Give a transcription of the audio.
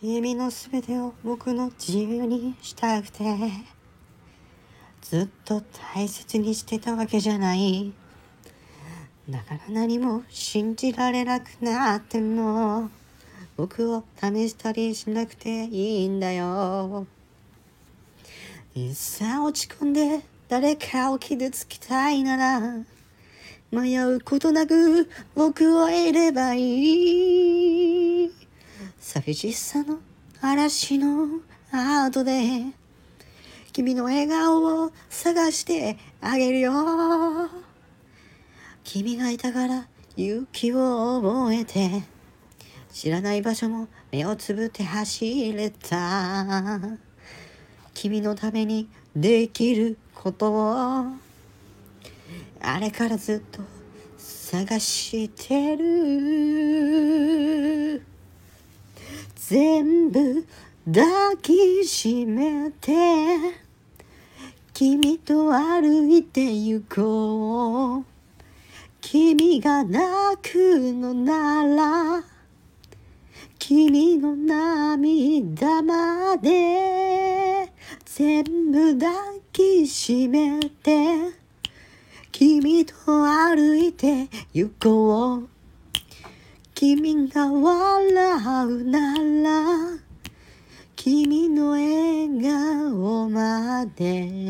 君のすべてを僕の自由にしたくてずっと大切にしてたわけじゃない。だから何も信じられなくなっても僕を試したりしなくていいんだよ。いざ落ち込んで誰かを傷つきたいなら迷うことなく僕をいればいい。寂しさの嵐の後で君の笑顔を探してあげるよ。君がいたから勇気を覚えて知らない場所も目をつぶって走れた。君のためにできることをあれからずっと探してる。全部抱きしめて君と歩いて行こう。君が泣くのなら君の涙まで全部抱きしめて君と歩いて行こう。君が笑うなら君の笑顔まで。